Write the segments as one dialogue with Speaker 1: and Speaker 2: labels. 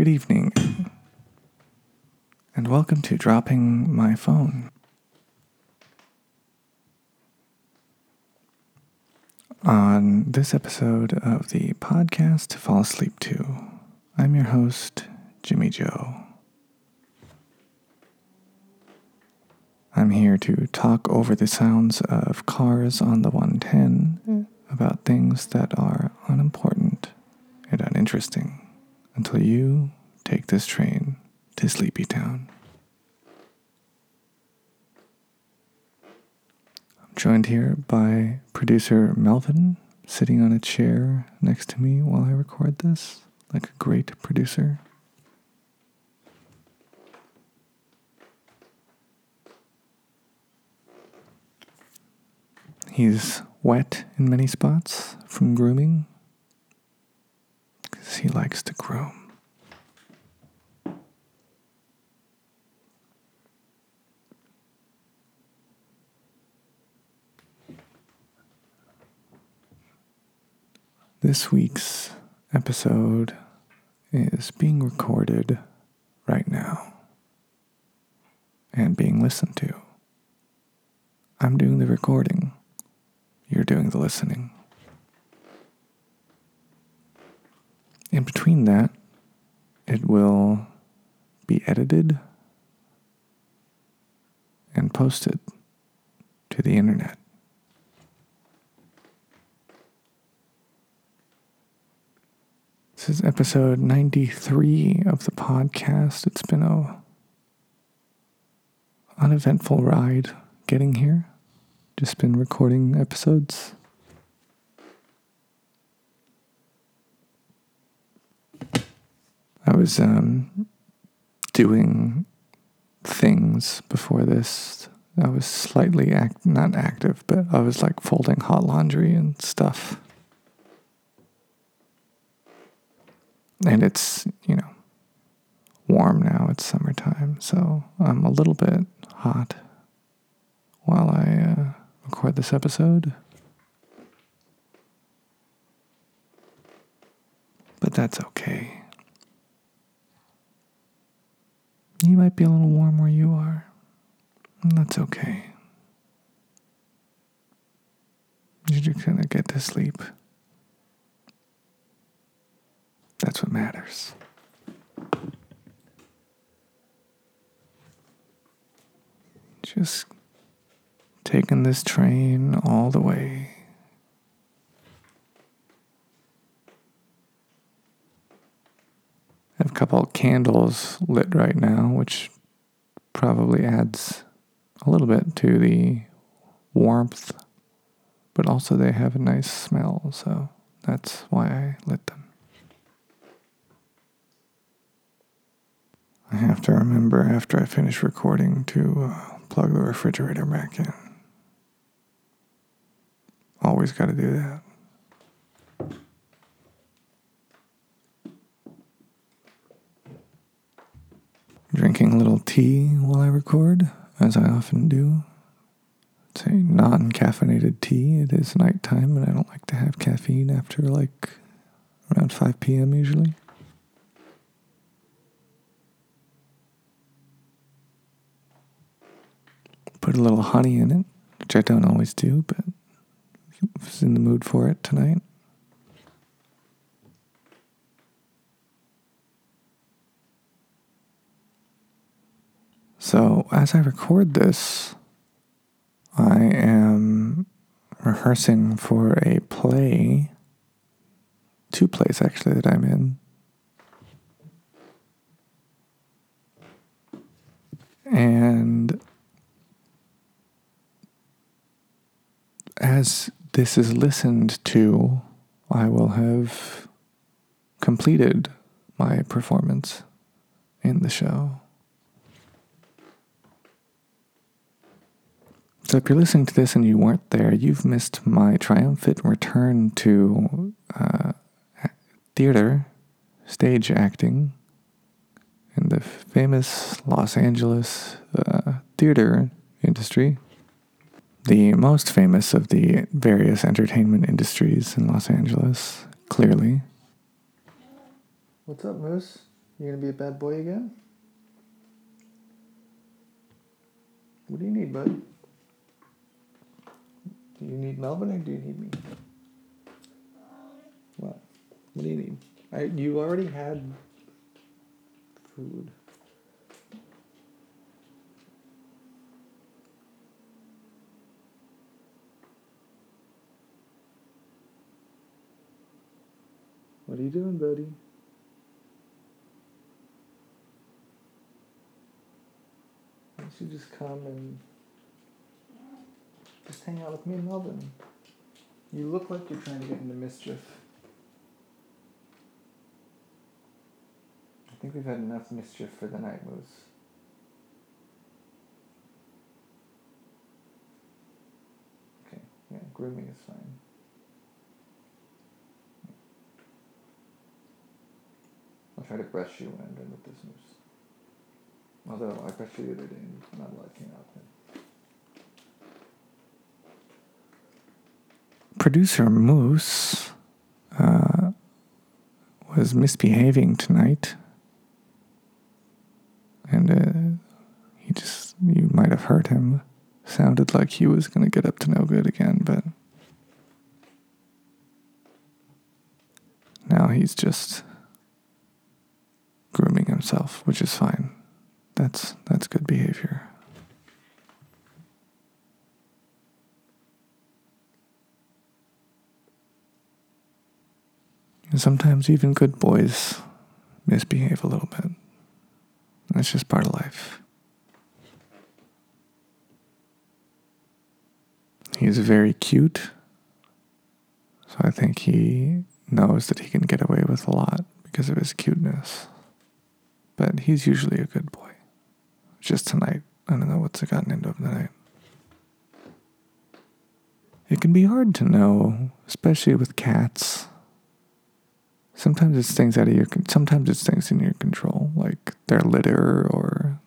Speaker 1: Good evening, and welcome to Dropping My Phone. On this episode of the podcast to fall asleep to, I'm your host, Jimmy Joe. I'm here to talk over the sounds of cars on the 110 mm. about things that are unimportant and uninteresting until you take this train to Sleepy Town. I'm joined here by producer Melvin, sitting on a chair next to me while I record this, like a great producer. He's wet in many spots from grooming he likes to groom. This week's episode is being recorded right now and being listened to. I'm doing the recording, you're doing the listening. In between that, it will be edited and posted to the internet. This is episode 93 of the podcast. It's been a uneventful ride getting here. Just been recording episodes. I was um, doing things before this. I was slightly act not active, but I was like folding hot laundry and stuff. And it's, you know, warm now. It's summertime, so I'm a little bit hot while I uh, record this episode. But that's okay. You might be a little warm where you are. and That's okay. You're just gonna get to sleep. That's what matters. Just taking this train all the way. I have a couple candles lit right now, which probably adds a little bit to the warmth, but also they have a nice smell, so that's why I lit them. I have to remember after I finish recording to uh, plug the refrigerator back in. Always got to do that. Drinking a little tea while I record, as I often do. It's a non caffeinated tea. It is nighttime, and I don't like to have caffeine after like around 5 p.m. usually. Put a little honey in it, which I don't always do, but I was in the mood for it tonight. So, as I record this, I am rehearsing for a play, two plays actually that I'm in. And as this is listened to, I will have completed my performance in the show. So, if you're listening to this and you weren't there, you've missed my triumphant return to uh, theater, stage acting, in the famous Los Angeles uh, theater industry the most famous of the various entertainment industries in Los Angeles, clearly. What's up, Moose? You gonna be a bad boy again? What do you need, bud? Do you need Melvin or do you need me? What? What do you need? I, you already had food. What are you doing, buddy? Why don't you just come and just hang out with me and Melvin? You look like you're trying to get into mischief. I think we've had enough mischief for the night, Moose. Okay, yeah, grooming is fine. I'll try to brush you when I'm done with this moose. Although I brushed you the other day and not lot came out then. Producer Moose uh, was misbehaving tonight. And uh, he just, you might have heard him. Sounded like he was going to get up to no good again, but now he's just grooming himself, which is fine. That's that's good behavior. And sometimes even good boys misbehave a little bit. That's just part of life. He's very cute. So I think he knows that he can get away with a lot because of his cuteness. But he's usually a good boy. Just tonight, I don't know what's gotten into him tonight. It can be hard to know, especially with cats. Sometimes it's things out of your sometimes it's things in your control, like their litter or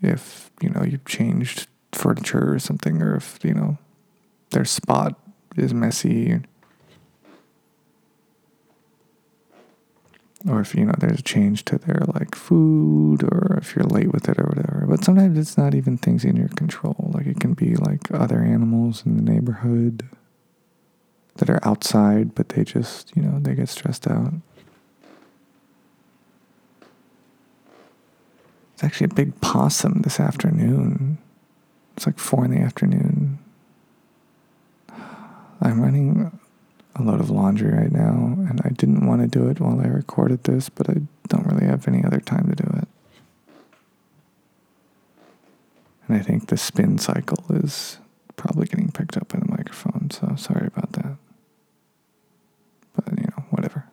Speaker 1: if, you know, you've changed furniture or something or if, you know, their spot is messy. Or if you know there's a change to their like food or if you're late with it or whatever. But sometimes it's not even things in your control. Like it can be like other animals in the neighborhood that are outside but they just you know they get stressed out it's actually a big possum this afternoon it's like four in the afternoon i'm running a load of laundry right now, and I didn't want to do it while I recorded this, but I don't really have any other time to do it. And I think the spin cycle is probably getting picked up by the microphone, so sorry about that. But, you know, whatever.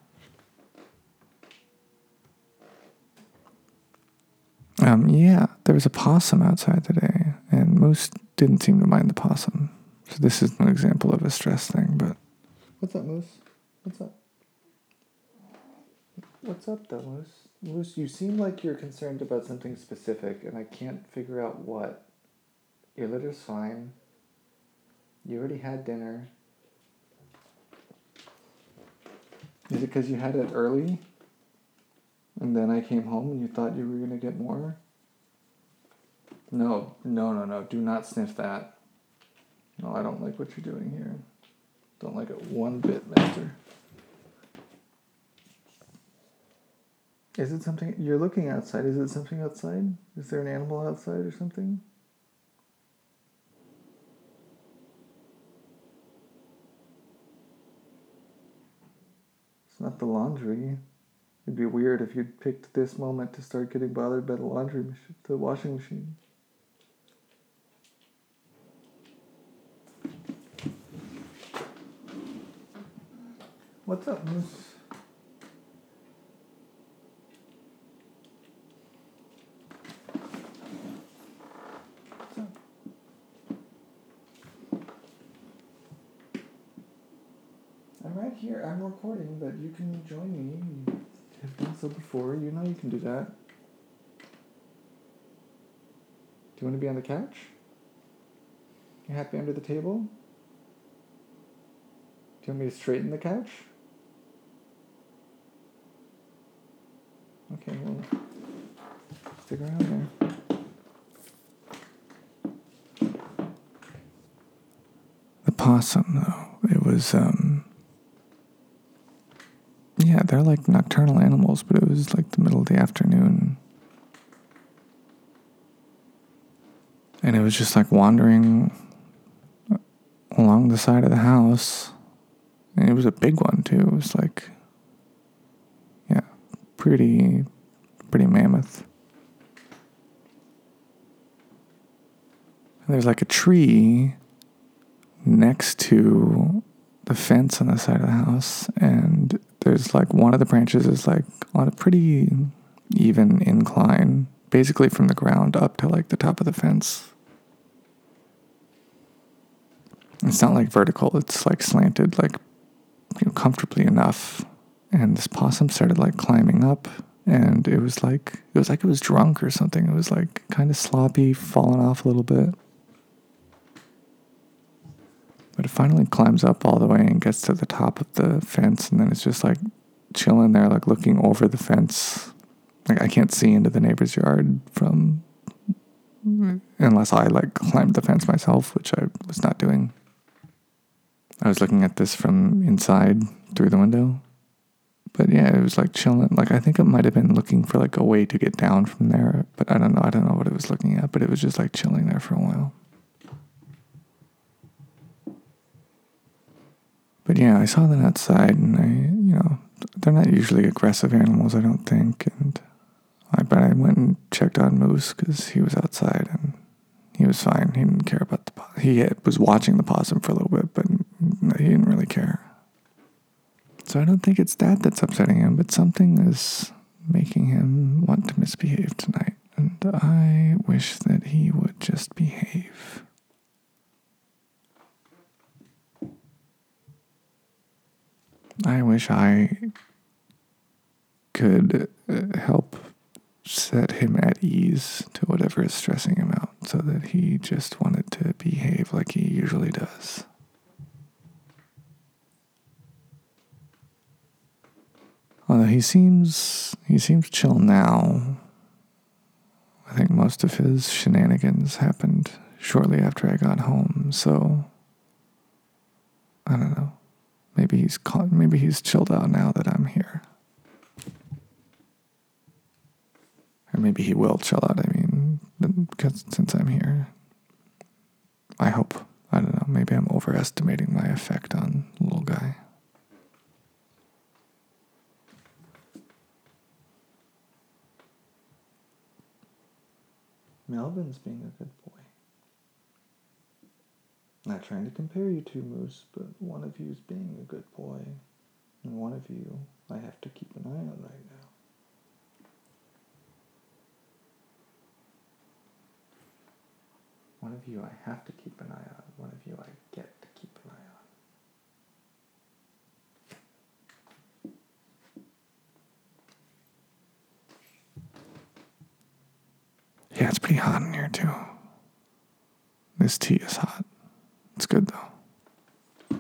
Speaker 1: Um, yeah, there was a possum outside today, and Moose didn't seem to mind the possum. So this is an example of a stress thing, but What's up, Moose? What's up? What's up, though, Moose? Moose, you seem like you're concerned about something specific, and I can't figure out what. Your litter's fine. You already had dinner. Is it because you had it early? And then I came home and you thought you were going to get more? No, no, no, no. Do not sniff that. No, I don't like what you're doing here. Don't like it one bit, mister. Is it something you're looking outside? Is it something outside? Is there an animal outside or something? It's not the laundry. It'd be weird if you'd picked this moment to start getting bothered by the laundry machine, the washing machine. What's up, Moose? I'm right here. I'm recording, but you can join me. Have done so before. You know you can do that. Do you want to be on the couch? You happy under the table? Do you want me to straighten the couch? Okay, well, stick around there. The possum, though, it was, um, yeah, they're like nocturnal animals, but it was like the middle of the afternoon. And it was just like wandering along the side of the house. And it was a big one, too. It was like, yeah, pretty, pretty mammoth. And there's like a tree next to the fence on the side of the house, and there's like one of the branches is like on a pretty even incline, basically from the ground up to like the top of the fence. It's not like vertical, it's like slanted, like you know, comfortably enough. And this possum started like climbing up, and it was like it was like it was drunk or something. It was like kind of sloppy, falling off a little bit. But it finally climbs up all the way and gets to the top of the fence, and then it's just like chilling there, like looking over the fence. Like I can't see into the neighbor's yard from mm-hmm. unless I like climbed the fence myself, which I was not doing. I was looking at this from inside through the window. But yeah, it was like chilling. Like I think it might have been looking for like a way to get down from there, but I don't know. I don't know what it was looking at, but it was just like chilling there for a while. But yeah, I saw them outside, and I, you know, they're not usually aggressive animals, I don't think. And I, but I went and checked on Moose because he was outside, and he was fine. He didn't care about the. He had, was watching the possum for a little bit, but he didn't really care. So I don't think it's that that's upsetting him, but something is making him want to misbehave tonight, and I wish that he would just behave. I wish I could uh, help set him at ease to whatever is stressing him out so that he just wanted to behave like he usually does. Although he seems he seems chill now. I think most of his shenanigans happened shortly after I got home, so I don't know. Maybe he's maybe he's chilled out now that I'm here. Or maybe he will chill out, I mean, because since I'm here. I hope. I don't know. Maybe I'm overestimating my effect on little guy. Melvin's being a good boy. Not trying to compare you two, Moose, but one of you is being a good boy, and one of you I have to keep an eye on right now. One of you I have to keep an eye on, one of you I get to keep an eye on. Yeah, it's pretty hot in here too. This tea is hot. It's good though.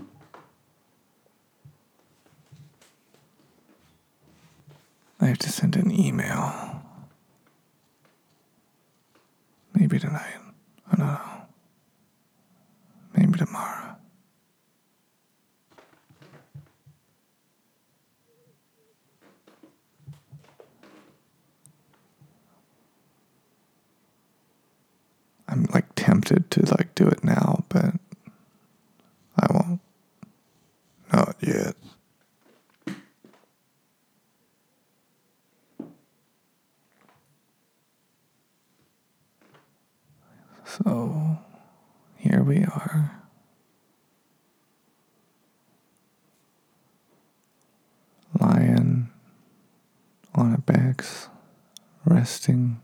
Speaker 1: I have to send an email. Maybe tonight. I don't know. Maybe tomorrow. I'm like tempted to like do it now, but I won't. Not yet. So here we are. Lying backs, resting.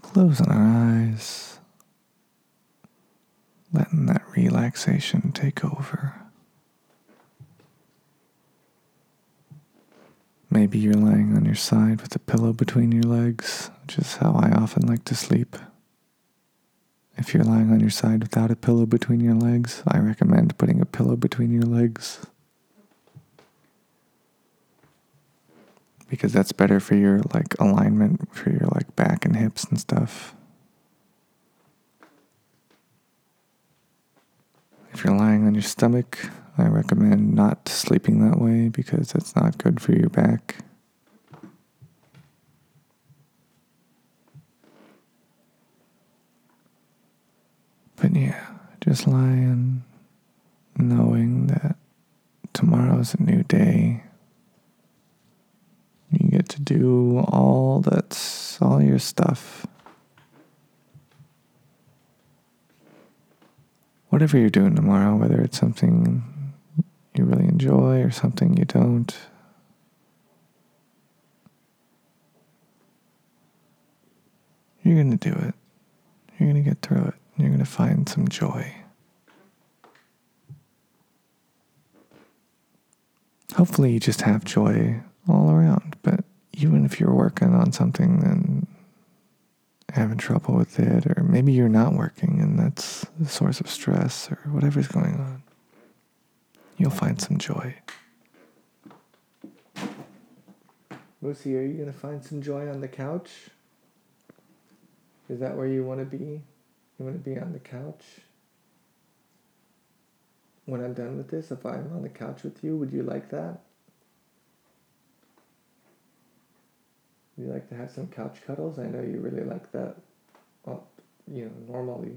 Speaker 1: Closing our eyes, letting that relaxation take over. Maybe you're lying on your side with a pillow between your legs, which is how I often like to sleep. If you're lying on your side without a pillow between your legs, I recommend putting a pillow between your legs because that's better for your like alignment for your like back and hips and stuff. If you're lying on your stomach, I recommend not sleeping that way because that's not good for your back. But yeah, just lying, knowing that tomorrow's a new day. You get to do all that's all your stuff. Whatever you're doing tomorrow, whether it's something you really enjoy or something you don't. You're going to do it. You're going to get through it. You're going to find some joy. Hopefully, you just have joy all around. But even if you're working on something and having trouble with it, or maybe you're not working and that's the source of stress or whatever's going on, you'll find some joy. Lucy, are you going to find some joy on the couch? Is that where you want to be? You want to be on the couch? When I'm done with this, if I'm on the couch with you, would you like that? Would you like to have some couch cuddles? I know you really like that. Well, you know, normally,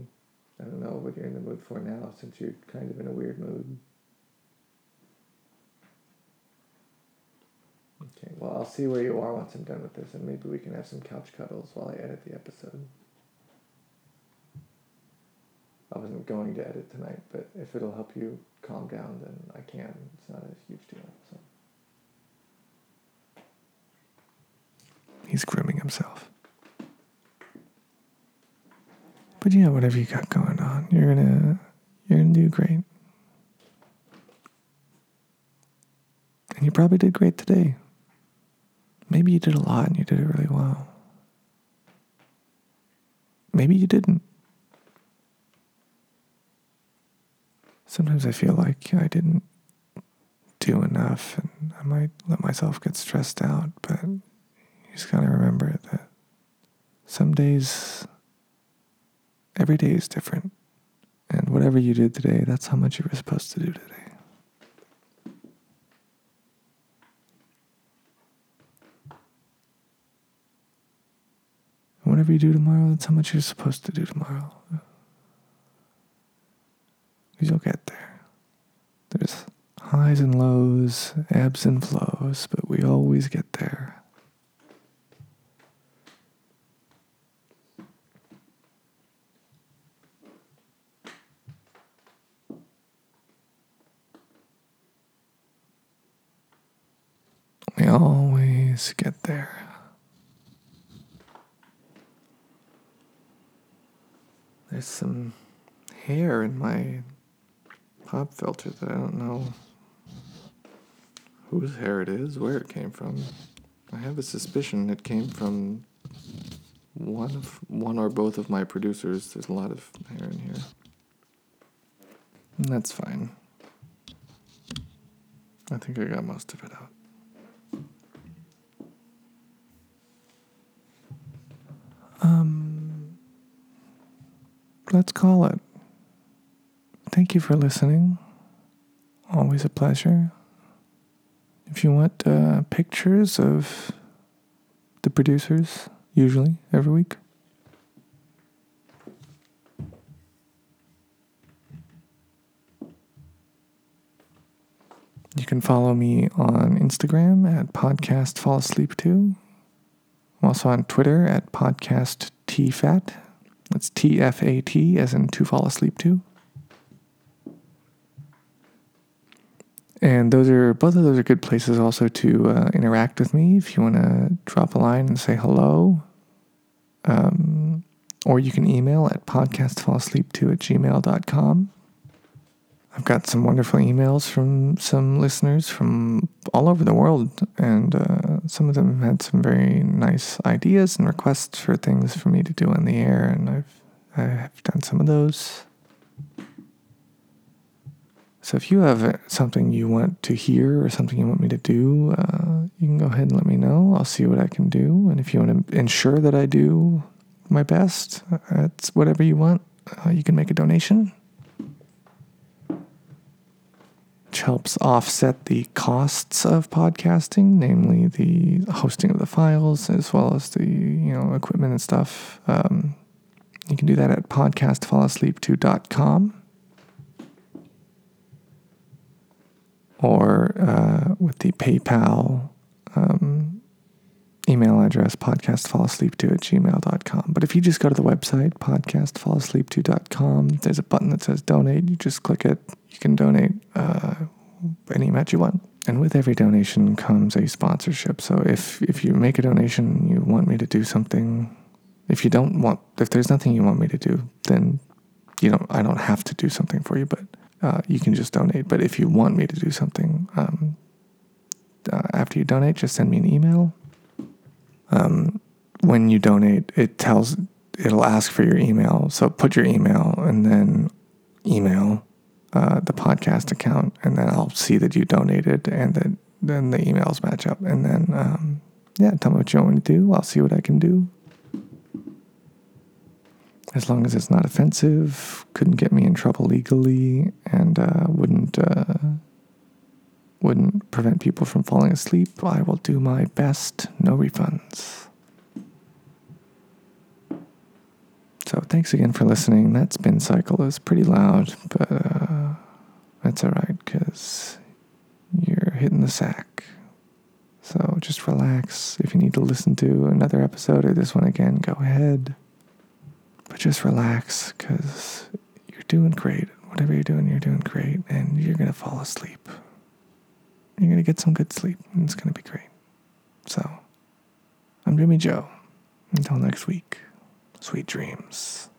Speaker 1: I don't know what you're in the mood for now since you're kind of in a weird mood. Okay, well, I'll see where you are once I'm done with this, and maybe we can have some couch cuddles while I edit the episode. I wasn't going to edit tonight, but if it'll help you calm down, then I can. It's not a huge deal. So. He's grooming himself. But yeah, whatever you got going on, you're gonna you're gonna do great. And you probably did great today. Maybe you did a lot and you did it really well. Maybe you didn't. Sometimes I feel like I didn't do enough and I might let myself get stressed out, but you just gotta remember that some days, every day is different. And whatever you did today, that's how much you were supposed to do today. whatever you do tomorrow, that's how much you're supposed to do tomorrow. You'll get there. There's highs and lows, ebbs and flows, but we always get there. We always get there. There's some hair in my pop filter that I don't know whose hair it is, where it came from. I have a suspicion it came from one of one or both of my producers. There's a lot of hair in here. And that's fine. I think I got most of it out. Um, let's call it. Thank you for listening. Always a pleasure. If you want uh, pictures of the producers, usually every week, you can follow me on Instagram at podcast fall asleep too. I'm also on Twitter at podcast tfat. That's T F A T as in to fall asleep too. And those are both of those are good places also to uh, interact with me if you want to drop a line and say hello. Um, or you can email at podcastfallasleep2 at gmail.com. I've got some wonderful emails from some listeners from all over the world, and uh, some of them have had some very nice ideas and requests for things for me to do on the air, and I've I have done some of those. So if you have something you want to hear or something you want me to do, uh, you can go ahead and let me know. I'll see what I can do. And if you want to ensure that I do my best, it's whatever you want. Uh, you can make a donation. Which helps offset the costs of podcasting, namely the hosting of the files as well as the you know equipment and stuff. Um, you can do that at podcastfallasleep2.com. or uh, with the PayPal um, email address, podcastfallasleep2 at gmail.com. But if you just go to the website, podcastfallasleep2.com, there's a button that says donate. You just click it. You can donate uh, any amount you want. And with every donation comes a sponsorship. So if, if you make a donation, you want me to do something. If you don't want, if there's nothing you want me to do, then you know I don't have to do something for you. But uh, you can just donate. But if you want me to do something um, uh, after you donate, just send me an email. Um, when you donate, it tells it'll ask for your email. So put your email and then email uh, the podcast account, and then I'll see that you donated and that then the emails match up. And then um, yeah, tell me what you want me to do. I'll see what I can do as long as it's not offensive, couldn't get me in trouble legally, and uh, wouldn't uh, wouldn't prevent people from falling asleep, I will do my best. No refunds. So thanks again for listening. That spin cycle is pretty loud, but uh, that's all right because you're hitting the sack. So just relax. If you need to listen to another episode or this one again, go ahead. But just relax because you're doing great. Whatever you're doing, you're doing great, and you're going to fall asleep. You're going to get some good sleep, and it's going to be great. So, I'm Jimmy Joe. Until next week, sweet dreams.